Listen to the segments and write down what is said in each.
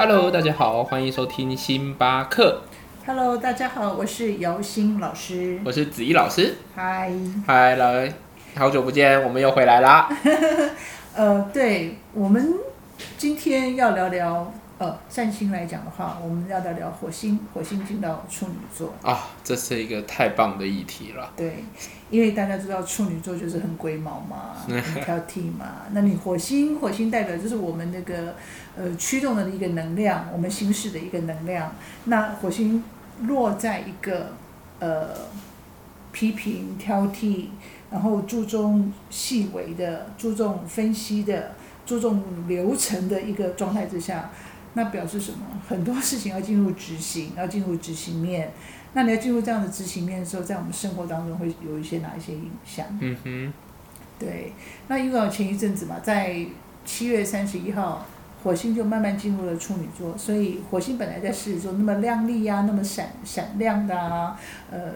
Hello，大家好，欢迎收听星巴克，Hello，大家好，我是姚欣老师。我是子怡老师。嗨，嗨，来，好久不见，我们又回来啦。呃，对我们今天要聊聊，呃，占星来讲的话，我们要聊聊火星，火星进到处女座。啊，这是一个太棒的议题了。对，因为大家知道处女座就是很龟毛嘛，很 挑剔嘛。那你火星，火星代表就是我们那个呃驱动的一个能量，我们行事的一个能量。那火星落在一个呃批评、挑剔，然后注重细微的、注重分析的、注重流程的一个状态之下，那表示什么？很多事情要进入执行，要进入执行面。那你要进入这样的执行面的时候，在我们生活当中会有一些哪一些影响？嗯哼，对，那因为前一阵子嘛，在七月三十一号，火星就慢慢进入了处女座，所以火星本来在狮子座那么亮丽呀、那么闪闪亮的啊，呃，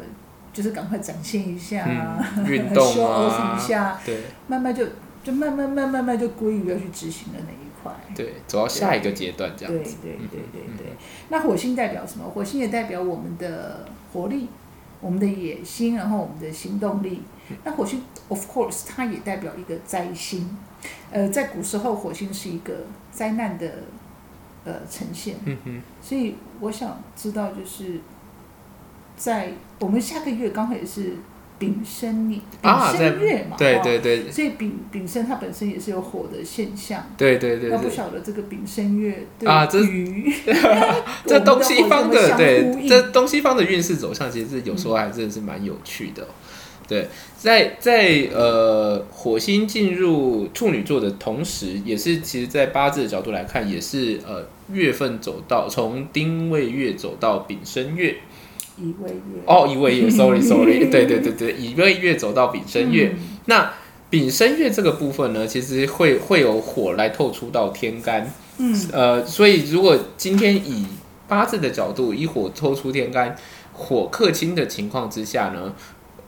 就是赶快展现一下啊，嗯，运动 show off 啊一，下，对慢慢就就慢慢慢慢慢就归于要去执行的那一块。对，走到下一个阶段这样子。对对对对对。那火星代表什么？火星也代表我们的活力、我们的野心，然后我们的行动力。那火星，of course，它也代表一个灾星。呃，在古时候，火星是一个灾难的呃呈现。嗯哼，所以我想知道，就是在我们下个月刚好也是丙申年，丙啊在申月嘛，对哦对对所以丙丙申它本身也是有火的现象。对对对那不。晓得这个丙申月对啊这鱼 这东西方的对，这东西方的运势走向，其实有时候还真的是蛮有趣的哦、对，在在呃火星进入处女座的同时，也是其实，在八字的角度来看，也是呃月份走到从丁未月走到丙申月。乙未月哦，乙未月，sorry sorry，对对对对，乙未月走到丙申月。嗯那丙申月这个部分呢，其实会会有火来透出到天干。嗯呃，所以如果今天以八字的角度，以火透出天干，火克金的情况之下呢，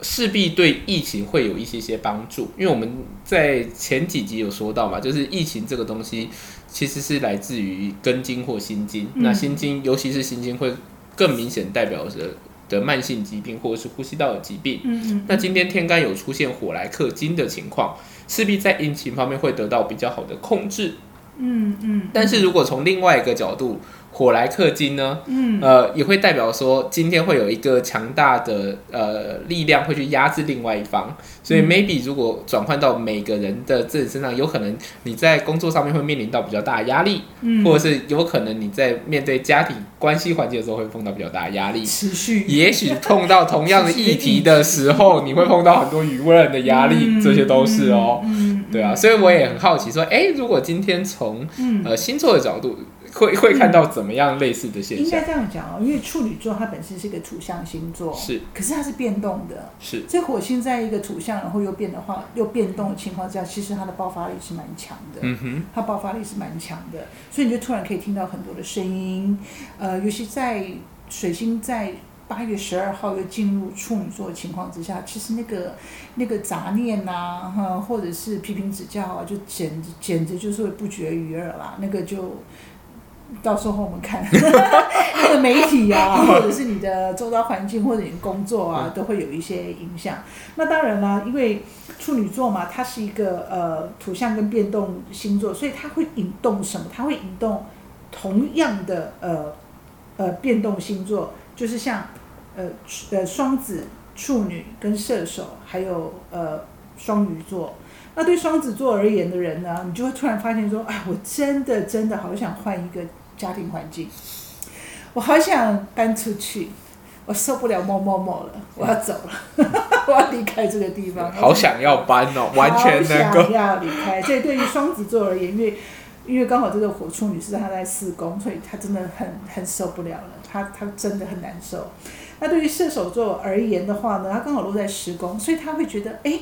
势必对疫情会有一些些帮助。因为我们在前几集有说到嘛，就是疫情这个东西其实是来自于根金或心金。嗯那心金，尤其是心金会更明显代表着的慢性疾病或者是呼吸道的疾病。嗯嗯那今天天干有出现火来克金的情况，势必在阴晴方面会得到比较好的控制。嗯嗯，但是如果从另外一个角度，火来克金呢，嗯。呃，也会代表说今天会有一个强大的呃力量会去压制另外一方，所以嗯。maybe 如果转换到每个人的自己身上，有可能你在工作上面会面临到比较大的压力，嗯。或者是有可能你在面对家庭关系环节的时候会碰到比较大的压力。持续。也许碰到同样的议题的时候，你会碰到很多舆论的压力，这些都是哦。嗯，对啊，所以我也很好奇，说，哎，如果今天从嗯，呃星座的角度，会会看到怎么样类似的现象应该？这样讲哦，因为处女座它本身是一个土象星座，是可是它是变动的，是，所以火星在一个土象然后又变的话，又变动的情况之下，其实它的爆发力是蛮强的。嗯哼，它爆发力是蛮强的，所以你就突然可以听到很多的声音，呃，尤其在水星在八月十二号又进入处女座的情况之下，其实那个那个杂念呐、哈，或者是批评指教啊，就简直简直就是会不绝于耳啦，那个就。到时候我们看那个媒体啊，或者是你的周遭环境或者你的工作啊，都会有一些影响。那当然啦，因为处女座嘛，它是一个呃土象跟变动星座，所以它会引动什么？它会引动同样的呃呃变动星座，就是像呃呃双子、处女跟射手，还有呃双鱼座。那对双子座而言的人呢，你就会突然发现说，哎，我真的真的好想换一个家庭环境，我好想搬出去，我受不了某某某了，我要走了，我要离开这个地方。好想要搬哦，完全能够想要离开。所以对于双子座而言，因为因为刚好这个火处女是他在四宫，所以他真的很很受不了了，他他真的很难受。那对于射手座而言的话呢，他刚好落在十宫，所以他会觉得，哎，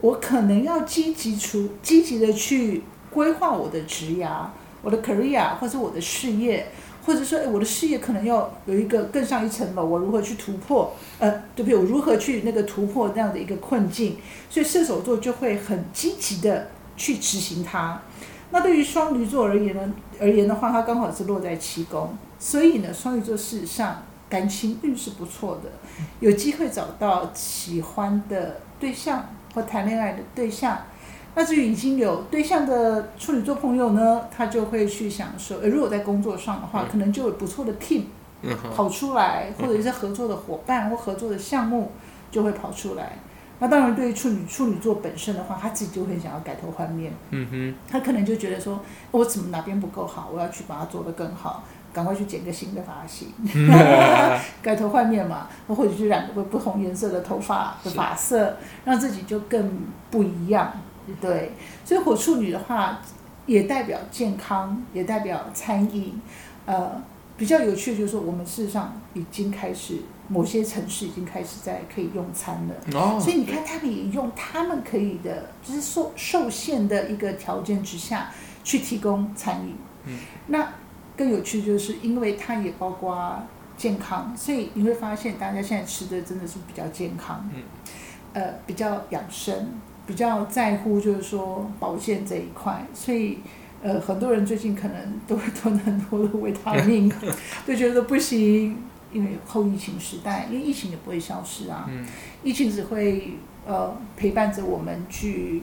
我可能要积极出积极的去规划我的职涯、我的 career 或者我的事业。或者说，哎，我的事业可能要有一个更上一层楼，我如何去突破？呃，对不对？我如何去那个突破那样的一个困境？所以射手座就会很积极的去执行它。那对于双鱼座而言呢，而言的话，它刚好是落在七宫，所以呢，双鱼座事实上感情运是不错的，有机会找到喜欢的对象或谈恋爱的对象。那至于已经有对象的处女座朋友呢，他就会去想说。呃，如果在工作上的话，可能就有不错的 team 跑出来，或者是合作的伙伴或合作的项目就会跑出来。那当然，对于处女处女座本身的话，他自己就很想要改头换面，嗯哼，他可能就觉得说，我怎么哪边不够好，我要去把它做得更好，赶快去剪个新的发型，改头换面嘛，或者去染个不同颜色的头发的是发色，让自己就更不一样。对，所以火处女的话，也代表健康，也代表餐饮。呃，比较有趣的就是说，我们事实上已经开始，某些城市已经开始在可以用餐了。哦，所以你看，他们也用他们可以的，就是受受限的一个条件之下去提供餐饮。嗯，那更有趣就是，因为它也包括健康，所以你会发现大家现在吃的真的是比较健康，嗯，呃，比较养生，比较在乎就是说保健这一块，所以。呃，很多人最近可能都会吞很多的维他命，就觉得不行，因为后疫情时代，因为疫情也不会消失啊，嗯疫情只会呃陪伴着我们去，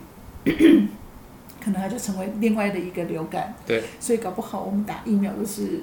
可能它就成为另外的一个流感，对，所以搞不好我们打疫苗都是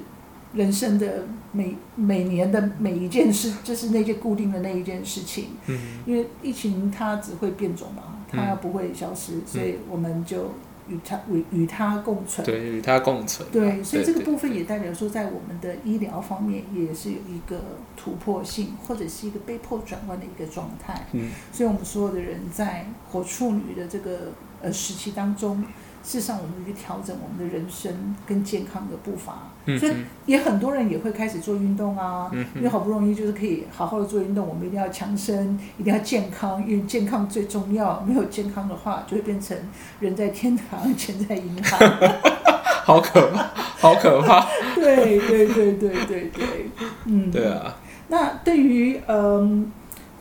人生的每每年的每一件事，就是那些固定的那一件事情，嗯。因为疫情它只会变种嘛，它嗯不会消失，所以我们就与它与与它共存。对，与它共存。对，所以这个部分也代表说，在我们的医疗方面也是有一个突破性，或者是一个被迫转弯的一个状态。嗯，所以，我们所有的人在火处女的这个呃时期当中，事实上我们去调整我们的人生跟健康的步伐。所以也很多人也会开始做运动啊，嗯因为，好不容易就是可以好好的做运动，我们一定要强身，一定要健康，因为健康最重要。没有健康的话，就会变成人在天堂，钱在银行。好可怕，好可怕。对对对对对对，嗯，对。啊，那对于嗯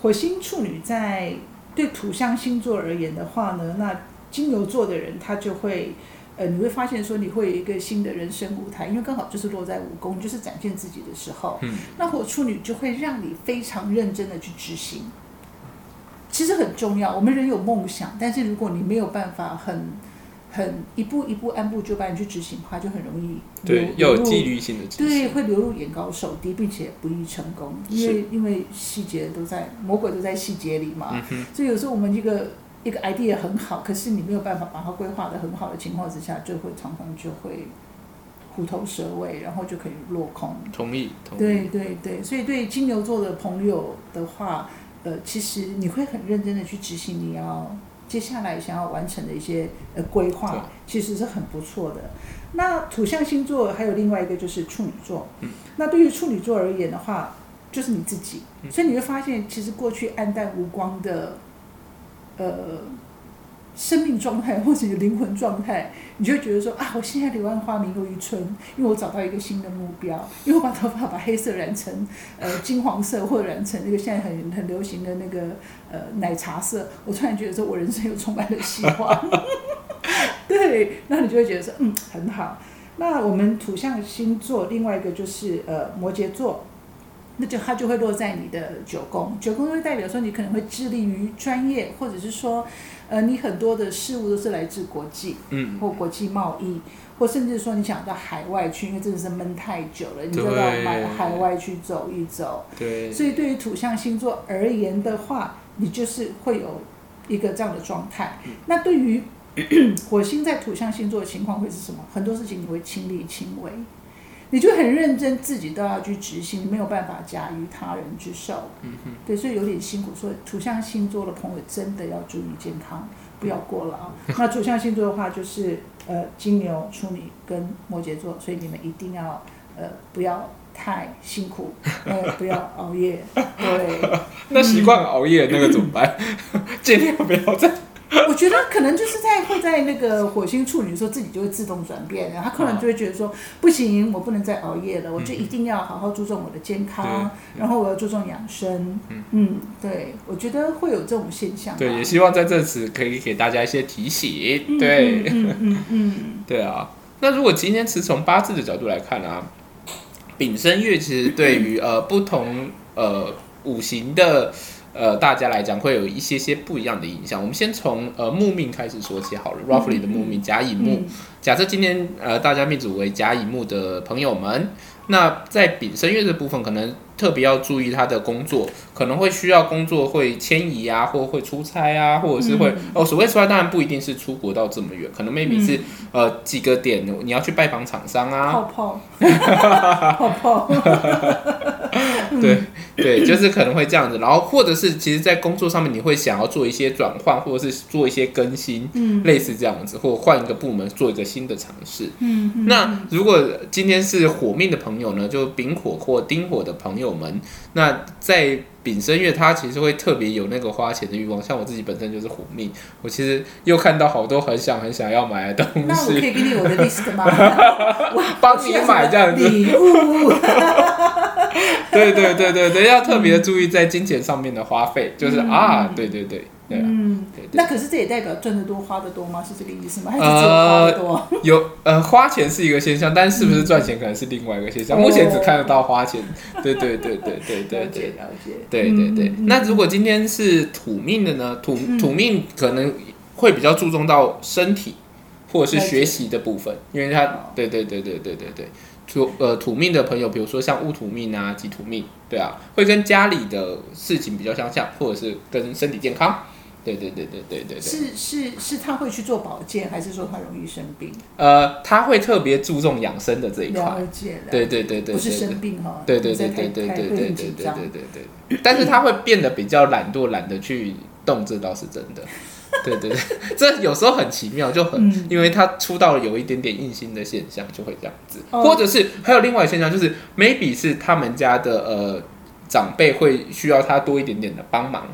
火星处女在对土象星座而言的话呢，那金牛座的人他就会。呃，你会发现说你会有一个新的人生舞台，因为刚好就是落在五宫，就是展现自己的时候。嗯，那火处女就会让你非常认真的去执行，其实很重要。我们人有梦想，但是如果你没有办法很很一步一步按部就班去执行的话，就很容易对，有纪律性的执对，会流入眼高手低，并且不易成功，因为因为细节都在魔鬼都在细节里嘛。所以有时候我们这个一个 idea 很好，可是你没有办法把它规划的很好的情况之下，就会常常就会虎头蛇尾，然后就可以落空。同意，同意。对对对，所以对金牛座的朋友的话，呃，其实你会很认真的去执行你要接下来想要完成的一些呃规划，其实是很不错的。那土象星座还有另外一个就是处女座，嗯那对于处女座而言的话，就是你自己，嗯所以你会发现，其实过去暗淡无光的，呃。生命状态 或者你的灵魂状态，你就觉得说啊，我现在柳暗花明又一村，因为我找到一个新的目标，因为我把头发把黑色染成呃金黄色，或者染成那个现在很很流行的那个呃奶茶色，我突然觉得说我人生又充满了希望。对，那你就会觉得说嗯很好。那我们土象星座另外一个就是呃摩羯座。那就它就会落在你的九宫，九宫会代表说你可能会致力于专业，或者是说，呃，你很多的事物都是来自国际，嗯，或国际贸易，或甚至说你想到海外去，因为真的是闷太久了，你就对到海海外去走一走。对，所以对于土象星座而言的话，你就是会有一个这样的状态。那对于 火星在土象星座的情况会是什么？很多事情你会亲力亲为，你就很认真，自己都要去执行，你没有办法驾驭他人之手。嗯哼，对，所以有点辛苦。所以土象星座的朋友真的要注意健康，不要过劳。那土象星座的话，就是呃金牛、处女跟摩羯座，所以你们一定要呃不要太辛苦，呃不要熬夜。对，那习惯熬夜那个怎么办？尽量不要再 我觉得可能就是在会在那个火星处女的时候，自己就会自动转变，他可能就会觉得说，不行，我不能再熬夜了，我就一定要好好注重我的健康，然后我要注重养生。嗯，对，我觉得会有这种现象。对，也希望在这次可以给大家一些提醒。对，嗯嗯嗯，对啊。那如果今天是从八字的角度来看啊，丙申月其实对于呃不同呃五行的。呃，大家来讲会有一些些不一样的影响。我们先从呃木命开始说起好了，roughly 的木命甲乙木。假设今天呃大家命主为甲乙木的朋友们，那在丙申月这部分可能特别要注意他的工作，可能会需要工作会迁移啊，或会出差啊，或者是会哦，所谓出差当然不一定是出国到这么远，可能 maybe 是呃几个点你要去拜访厂商啊，泡泡，泡泡。对对，就是可能会这样子，然后或者是其实，在工作上面你会想要做一些转换，或者是做一些更新，嗯，类似这样子，或换一个部门做一个新的尝试，嗯，那如果今天是火命的朋友呢，就丙火或丁火的朋友们，那在丙申月，他其实会特别有那个花钱的欲望，像我自己本身就是虎命，我其实又看到好多很想很想要买的东西，那我可以给你我的 list 吗？帮你买这样子礼物。对对对对对，要特别注意在金钱上面的花费，就是啊，对对对对嗯，那可是这也代表赚的多花的多吗？是这个意思吗？还是只有花的多？有呃，花钱是一个现象，但是不是赚钱可能是另外一个现象。目前只看得到花钱。对对对对对对，了解了解。对对对，那如果今天是土命的呢？土土命可能会比较注重到身体或者是学习的部分，因为他对对对对对对对。土呃土命的朋友，比如说像戊土命啊、己土命，对啊，会跟家里的事情比较相像，或者是跟身体健康，对对对对对对对。是是是，他会去做保健，还是说他容易生病？呃，他会特别注重养生的这一块。了解了。对对对对，不是生病哈。对对对对对对对对对对对对。但是他会变得比较懒惰，懒得去动，这倒是真的。对对对，这有时候很奇妙，就很，因为他出道了有一点点硬心的现象，就会这样子，或者是还有另外一现象，就是 maybe 是他们家的呃长辈会需要他多一点点的帮忙。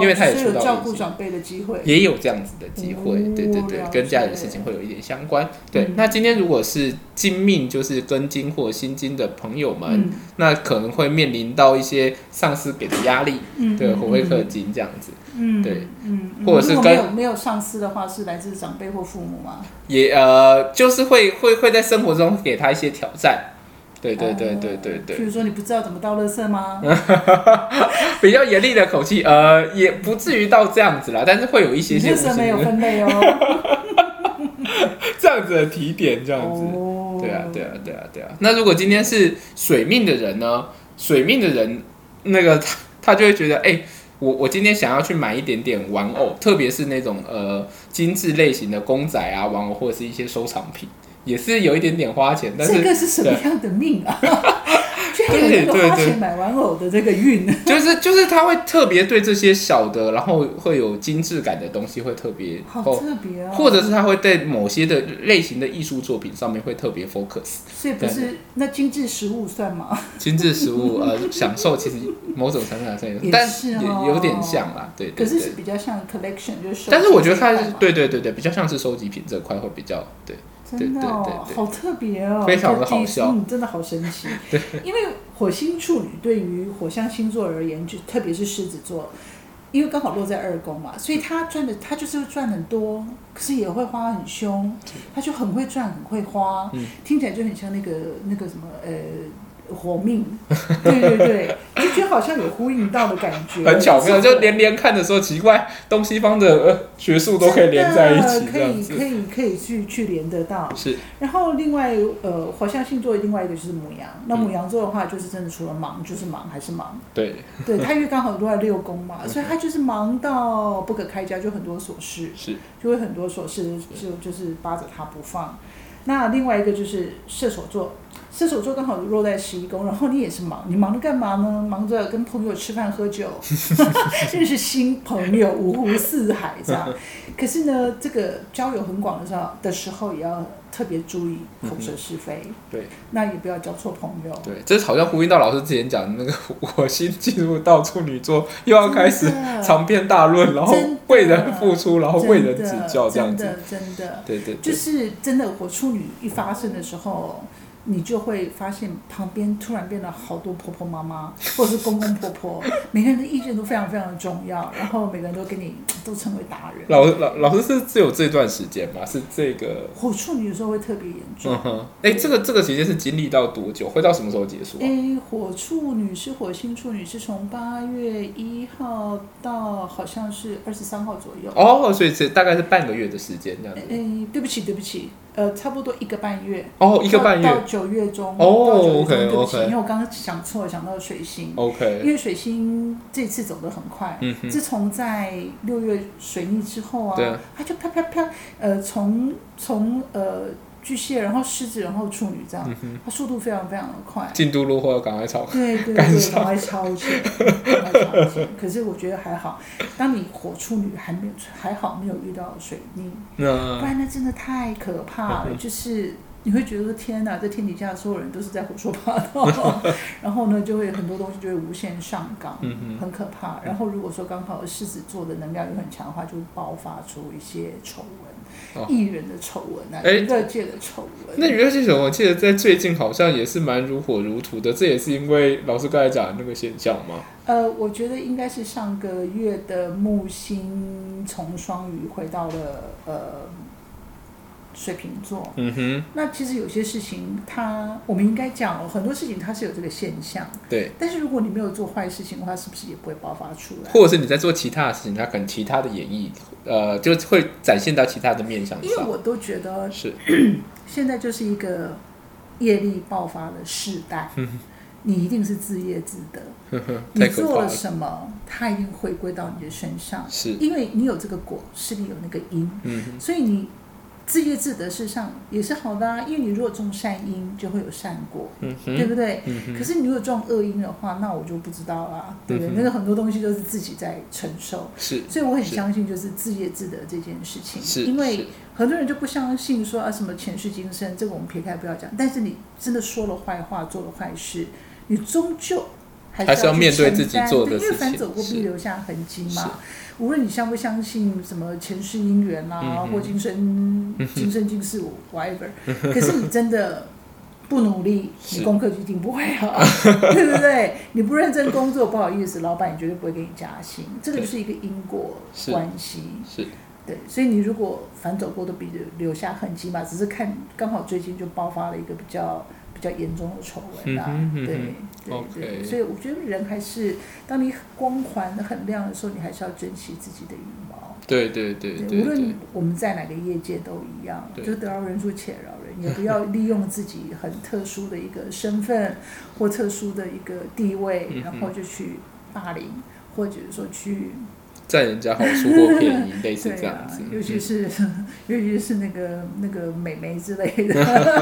因为他也有照顾长辈的机会，也有这样子的机会，对对对，跟家里的事情会有一点相关。对，那今天如果是金命，就是跟金或辛金的朋友们，那可能会面临到一些上司给的压力，对，火会克金这样子，嗯，对，嗯，或者是没有没有上司的话，是来自长辈或父母吗？也呃，就是会会会在生活中给他一些挑战。对对对对对对。比如说，你不知道怎么倒垃圾吗？比较严厉的口气，呃，也不至于到这样子啦，但是会有一些些。垃圾没有分类哦。这样子的提点，这样子。哦。对啊，对啊，对啊，对啊。那如果今天是水命的人呢？水命的人，那个他 他就会觉得，哎，我我今天想要去买一点点玩偶，特别是那种呃精致类型的公仔啊，玩偶或者是一些收藏品。也是有一点点花钱，但是这个是什么样的命啊？对对对，买玩偶的这个运，就是就是他会特别对这些小的，然后会有精致感的东西会特别好特别哦，或者是他会对某些的类型的艺术作品上面会特别 focus。所以不是那精致食物算吗？精致食物呃，享受其实某种程度上算，但是也有点像啦，对。可是是比较像 collection 就是，但是我觉得它对对对对，比较像是收集品这块会比较对。真的哦，好特别哦，非常的好笑，嗯，真的好神奇。对，因为火星处女对于火象星座而言，就特别是狮子座，因为刚好落在二宫嘛，所以他赚的他就是赚很多，可是也会花很凶，他就很会赚，很会花，听起来就很像那个那个什么呃。活命，对对对，就觉得好像有呼应到的感觉，很巧妙，就连连看的时候奇怪，东西方的学术都可以连在一起，可以可以可以去去连得到。是，然后另外呃，火象星座另外一个就是母羊，那母羊座的话就是真的除了忙就是忙还是忙，对，对他因为刚好都在六宫嘛，所以他就是忙到不可开交，就很多琐事，是，就会很多琐事就就是扒着他不放。那另外一个就是射手座。射手座刚好落在十一宫，然后你也是忙，你忙着干嘛呢？忙着跟朋友吃饭喝酒，认识新朋友，五湖四海这样。可是呢，这个交友很广的时候的时候，也要特特别注意口舌是非，对，那也不要交错朋友。对，这好像呼应到老师之前讲的那个我新进入到处女座，又要开始长篇大论，然后为人付出，然后为人指教这样子。真的真的，对对对，就是真的我处女一发生的时候，你就会发现旁边突然变了好多婆婆妈妈，或者是公公婆婆，每个人的意见都非常非常的重要，然后每个人都跟你都成为达人。老老老师是只有这段时间吗？是这个？火处女的时候会特别严重。哎，这个这个期间是经历到多久？会到什么时候结束啊？诶，火处女是火星处女，是从八月一号到好像是二十三号左右。哦，所以这大概是半个月的时间这样子。诶，对不起，对不起，呃，差不多一个半月。哦，一个半到月。九月中。哦到九月中 OK，对不起，OK 因为我刚刚想错了，想到水星。因 OK，因为水星这次走得很快，嗯，自从在六月水逆之后对啊，它就啪啪啪，呃，从从呃巨蟹，然后狮子，然后处女这样，嗯，它速度非常非常的快。进度落后要赶快超。对 对对，赶快超前，赶快超前。可是我觉得还好，当你火处女还没有还好没有遇到水逆，不然那真的太可怕了。嗯就是你会觉得说天哪，这天底下所有人都是在胡说八道，然后呢就会很多东西就会无限上纲，很可怕。然后如果说刚好狮子座的能量又很强的话，就会爆发出一些丑闻，哦艺人的丑闻啊，哎娱乐界的丑闻。那娱乐系统，我记得在最近好像也是蛮如火如荼的，这也是因为老师刚才讲的那个现象吗？呃，我觉得应该是上个月的木星从双鱼回到了呃水瓶座。嗯哼，那其实有些事情它，我们应该讲哦，很多事情它是有这个现象，对，但是如果你没有做坏事情的话，是不是也不会爆发出来？或者是你在做其他的事情，它可能其他的演绎，呃，就会展现到其他的面向上。因为我都觉得是，现在就是一个业力爆发的时代，你一定是自业自得，呵呵，你做了。什么，它一定回归到你的身上，是，因为你有这个果，势必有那个因。嗯哼，所以你自业自得，事实上也是好的啊。因为你如果种善因，就会有善果，嗯，对不对？嗯，可是你如果种恶因的话，那我就不知道啦，对不对？嗯那个很多东西都是自己在承受，是，所以我很相信就是自业自得这件事情。是因为很多人就不相信说啊什么前世今生，这个我们撇开不要讲。但是你真的说了坏话，做了坏事，你终究还还是要去面对自己做的对因为事情反走过必留下痕迹嘛。无论你相不相信什么前世姻缘啦、嗯或今生、今生今世 whatever，可是你真的不努力，你功课就一定不会好，对不对？你不认真工作，不好意思，老板也绝对不会给你加薪，这个就是一个因果是关系。是，对，所以你如果反走过都比留下痕迹嘛，只是看刚好最近就爆发了一个比较比较严重的丑闻啊、对对对，所以我觉得人还是当你光环很亮的时候，你还是要珍惜自己的羽毛。对对对对，无论，我们在哪个业界都一样，对。就得饶人处且饶人，也 不要利用自己很特殊的一个身份或特殊的一个地位，然后就去霸凌，或者说去占人家好处或便宜，类似这样子，，尤其嗯是、尤其是那个那个美眉之类的，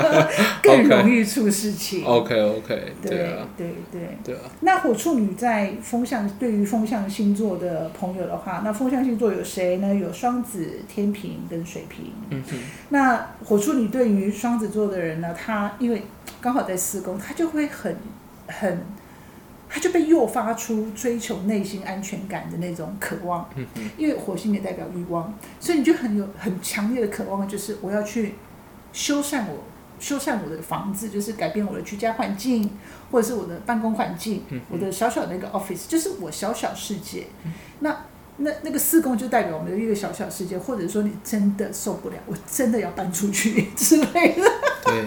更容易出事情。OK OK，对对啊，对对。对啊，那火处女在风象，对于风象星座的朋友的话，那风象星座有谁呢？有双子、天平跟水瓶。嗯哼，那火处女对于双子座的人呢，他因为刚好在四宫，他就会很很，他就被诱发出追求内心安全感的那种渴望。因为火星也代表欲望，所以你就很有很强烈的渴望，就是我要去修缮我修缮我的房子，就是改变我的居家环境，或者是我的办公环境，嗯我的小小的一个 office，就是我小小世界。那那那个四宫就代表我们的一个小小世界，或者说你真的受不了，我真的要搬出去 之类的。对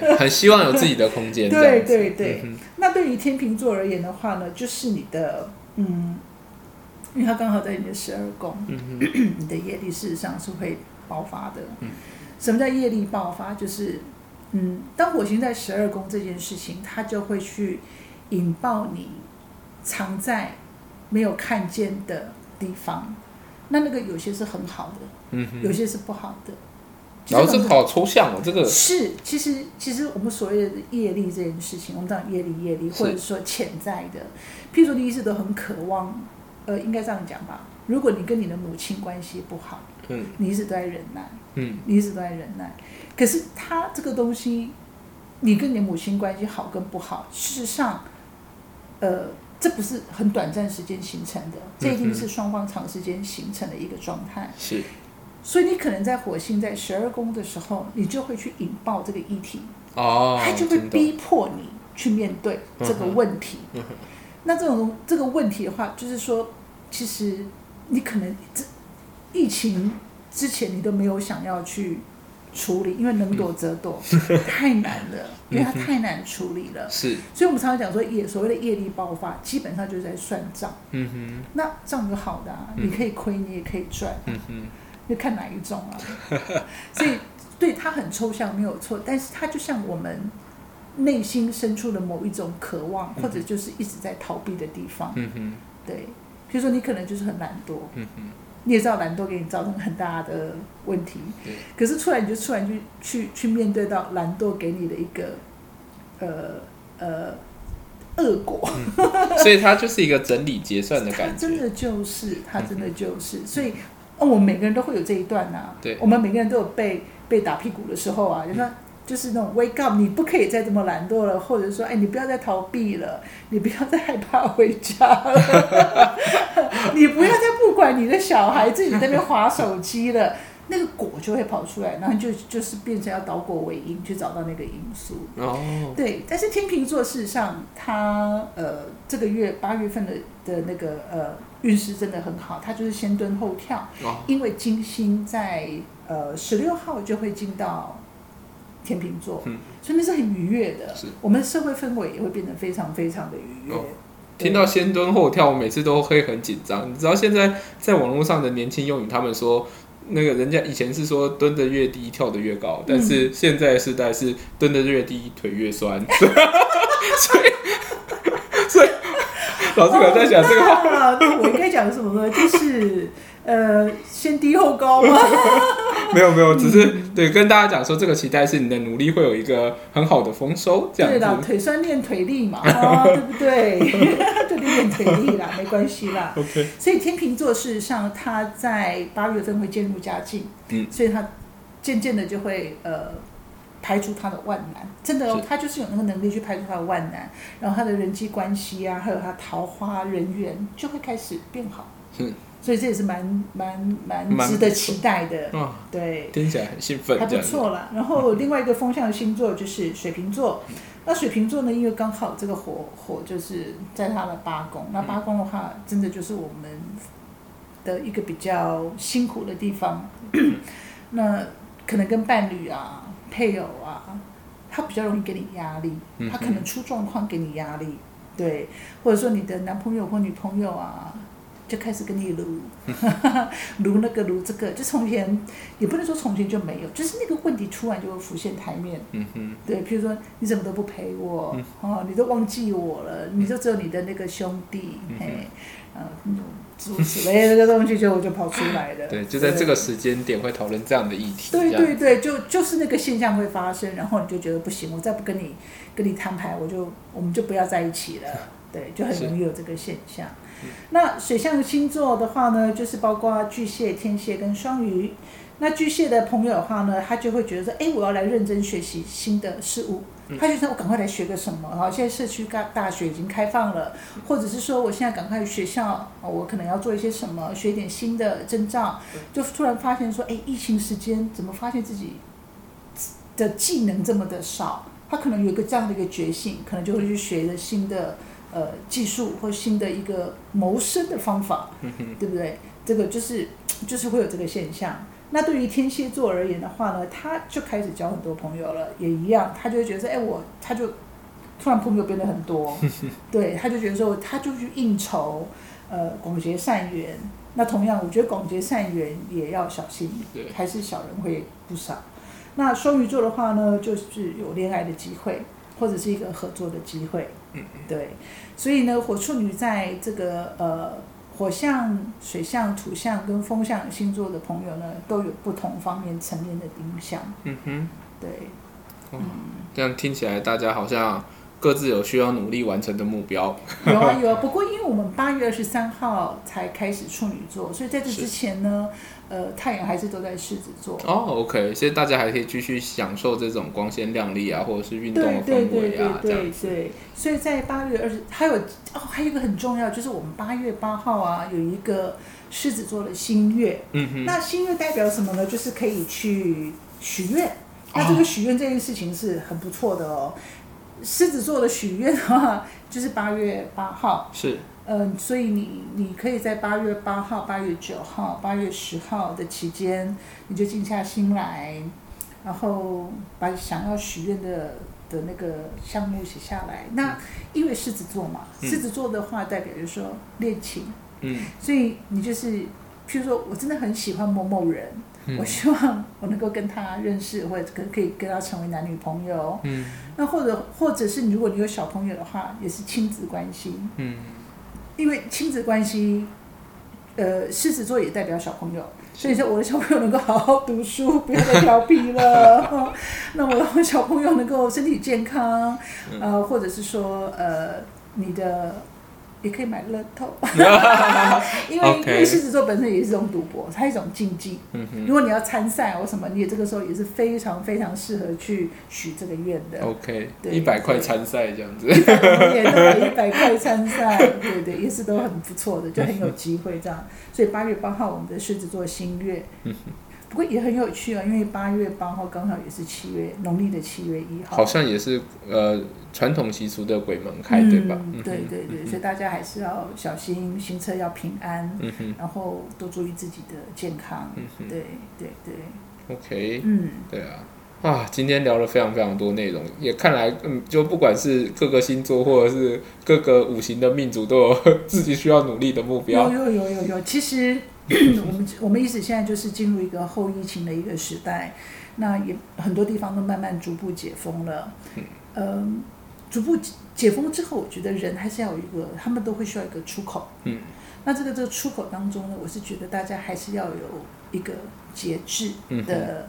对，很希望有自己的空间，对对对嗯那对于天秤座而言的话呢，就是你的嗯，因为它刚好在你的十二宫，你的业力事实上是会爆发的。嗯什么叫业力爆发？就是，嗯，当火星在十二宫这件事情，它就会去引爆你藏在没有看见的地方。那那个有些是很好的，嗯哼，有些是不好的。然后这个个好抽象哦，这个是，其实其实我们所谓的业力这件事情，我们讲业力业力，或者说潜在的，譬如说你一直都很渴望，呃，应该这样讲吧，如果你跟你的母亲关系不好，嗯你一直都在忍耐，嗯你一直都在忍耐。可是他这个东西，你跟你的母亲关系好跟不好，事实上，呃，这不是很短暂时间形成的，这一定是双方长时间形成的一个状态。是。所以你可能在火星在十二宫的时候，你就会去引爆这个议题，哦，它就会逼迫你去面对这个问题。那这种这个问题的话，就是说，其实你可能这疫情之前你都没有想要去处理，因为能躲则躲，太难了，因为它太难处理了。是。所以我们常常讲说业所谓的业力爆发，基本上就是在算账。嗯哼。那账有好的啊，嗯。你可以亏，你也可以赚，嗯哼。就看哪一种啊。所以对它很抽象没有错，但是它就像我们内心深处的某一种渴望，或者就是一直在逃避的地方。嗯哼。对，比如说你可能就是很懒惰，嗯哼你也知道懒惰给你造成很大的问题，对。可是突然你就突然去去去面对到懒惰给你的一个呃呃恶果，所以它就是一个整理结算的感觉。真的就是，它真的就是，所以哦，我们每个人都会有这一段呐、对。我们每个人都有被被打屁股的时候啊，就说。就是那种 wake up，你不可以再这么懒惰了，或者说，哎，你不要再逃避了，你不要再害怕回家了，你不要再不管你的小孩自己在那边划手机了，那个果就会跑出来，然后就就是变成要倒果为因，去找到那个因素。哦，对，但是天秤座事实上，他呃这个月八月份的的那个呃运势真的很好，他就是先蹲后跳，哦，因为金星在呃十六号就会进到天秤座，嗯。所以那是很愉悦的。是，我们的社会氛围也会变得非常非常的愉悦。哦听到先蹲后跳，我每次都会很紧张。你知道现在在网络上的年轻用语，他们说那个人家以前是说蹲得越低跳得越高，但是现在的时代是蹲得越低腿越酸，所以 所以老师我在想这个话，我应该讲什么呢？就是呃，先低后高吗？没有没有，只是对跟大家讲说这个期待是你的努力会有一个很好的丰收，这对啦，样子。腿酸练腿力嘛，啊，对不对？就练练腿力啦，没关系啦。OK，所以天秤座事实上，他在八月份会渐入佳境，嗯所以他渐渐的就会呃排除他的万难，真的哦，他就是有那个能力去排除他的万难，然后他的人际关系啊，还有他桃花人缘就会开始变好，是，所以这也是蛮蛮值得期待的，哇，对。听起来很兴奋，还不。错啦。然后另外一个风向的星座就是水瓶座，那水瓶座呢，因为刚好这个火火就是在他的八宫，那八宫的话，真的就是我们的一个比较辛苦的地方。那可能跟伴侣啊、配偶啊，他比较容易给你压力，他可能出状况给你压力，对，或者说你的男朋友或女朋友啊。就开始跟你撸，撸那个撸这个，就从前也不能说从前就没有，就是那个问题突然就会浮现台面。嗯哼，对，譬如说你怎么都不陪我，嗯哦，你都忘记我了，你就只有你的那个兄弟，嗯哼嘿，呃，诸如此类 的这个东西就就跑出来了。对，就在这个时间点会讨论这样的议题。对对对，就就是那个现象会发生，然后你就觉得不行，我再不跟你跟你摊牌，我就我们就不要在一起了。对，就很容易有这个现象。那水象星座的话呢，就是包括巨蟹、天蝎跟双鱼。那巨蟹的朋友的话呢，他就会觉得说，哎，我要来认真学习新的事物。他就说，我赶快来学个什么哈，现在社区大大学已经开放了，或者是说，我现在赶快学校，哦我可能要做一些什么，学一点新的征兆，就突然发现说，哎，疫情时间怎么发现自己的技能这么的少？他可能有一个这样的一个觉醒，可能就会去学一个新的呃技术或新的一个谋生的方法，对不对？这个就是就是会有这个现象。那对于天蝎座而言的话呢，他就开始交很多朋友了，也一样，他就会觉得说，哎，我他就突然朋友变得很多，对，他就觉得说，他就去应酬，呃，广结善缘。那同样，我觉得广结善缘也要小心，对，还是小人会不少。那双鱼座的话呢，就是有恋爱的机会，或者是一个合作的机会。嗯对，所以呢，火处女在这个呃火象、水象、土象跟风象星座的朋友呢，都有不同方面层面的影响。嗯哼，对，哦嗯，这样听起来大家好像各自有需要努力完成的目标。有啊有啊，不过因为我们八月二十三号才开始处女座，所以在这之前呢，呃，太阳还是都在狮子座。哦，OK，所以大家还可以继续享受这种光鲜亮丽啊，或者是运动氛围啊，这对样子。对，所以在八月二十，还有哦，还有一个很重要，就是我们八月八号啊，有一个狮子座的新月。嗯哼，那新月代表什么呢？就是可以去许愿。那这个许愿这件事情是很不错的哦。狮子座的许愿的话，就是八月八号，是。嗯，所以你你可以在八月八号、八月九号、八月十号的期间，你就静下心来，然后把想要许愿的的那个项目写下来。那因为狮子座嘛，嗯。狮子座的话代表就是说恋情，嗯。所以你就是，譬如说我真的很喜欢某某人，嗯。我希望我能够跟他认识，或者可可以跟他成为男女朋友。嗯那或者或者是如果你有小朋友的话，也是亲子关系，嗯，因为亲子关系，呃，狮子座也代表小朋友，所以说我的小朋友能够好好读书，不要再调皮了。那我的小朋友能够身体健康，嗯呃，或者是说呃，你的也可以买乐透，因为因为狮子座本身也是一种赌博，它是一种竞技。嗯如果你要参赛或什么，你也这个时候也是非常非常适合去许这个愿的。，OK，对一百块参赛这样子。也都买一百块参赛，对对，也是都很不错的，就很有机会这样。所以八月八号我们的狮子座新月，嗯不过也很有趣啊，因为八月八号刚好也是七月农历的七月一号，好像也是呃传统习俗的鬼门开，对吧？对对对，所以大家还是要小心，行车要平安，然后多注意自己的健康。对对对，，OK，嗯，对啊。啊，今天聊了非常非常多内容，也看来，嗯，就不管是各个星座或者是各个五行的命主，都有自己需要努力的目标有。有有有有，其实 我们我们意思现在就是进入一个后疫情的一个时代，那也很多地方都慢慢逐步解封了。嗯，逐步解解封之后，我觉得人还是要有一个，他们都会需要一个出口。嗯，那这个这个出口当中呢，我是觉得大家还是要有一个节制嗯的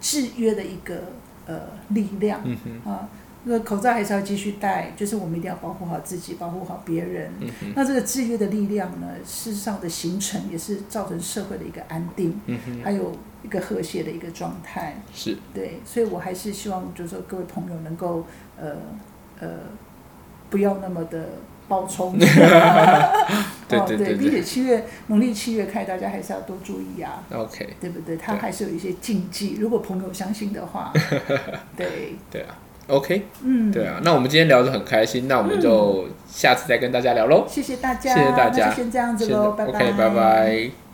制约的一个呃力量。嗯哼，啊，那口罩还是要继续戴，就是我们一定要保护好自己，保护好别人。嗯，那这个制约的力量呢，事实上的形成也是造成社会的一个安定，嗯哼，还有一个和谐的一个状态。是，对，所以我还是希望，就是说各位朋友能够呃呃，不要那么的暴冲。哦，对对对并且七月农历七月开，大家还是要多注意啊，，OK，对不对？它还是有一些禁忌，如果朋友相信的话，对，对啊，OK，嗯，对啊。那我们今天聊得很开心，那我们就下次再跟大家聊喽。谢谢大家，谢谢大家就先这样子喽，拜 OK，拜拜。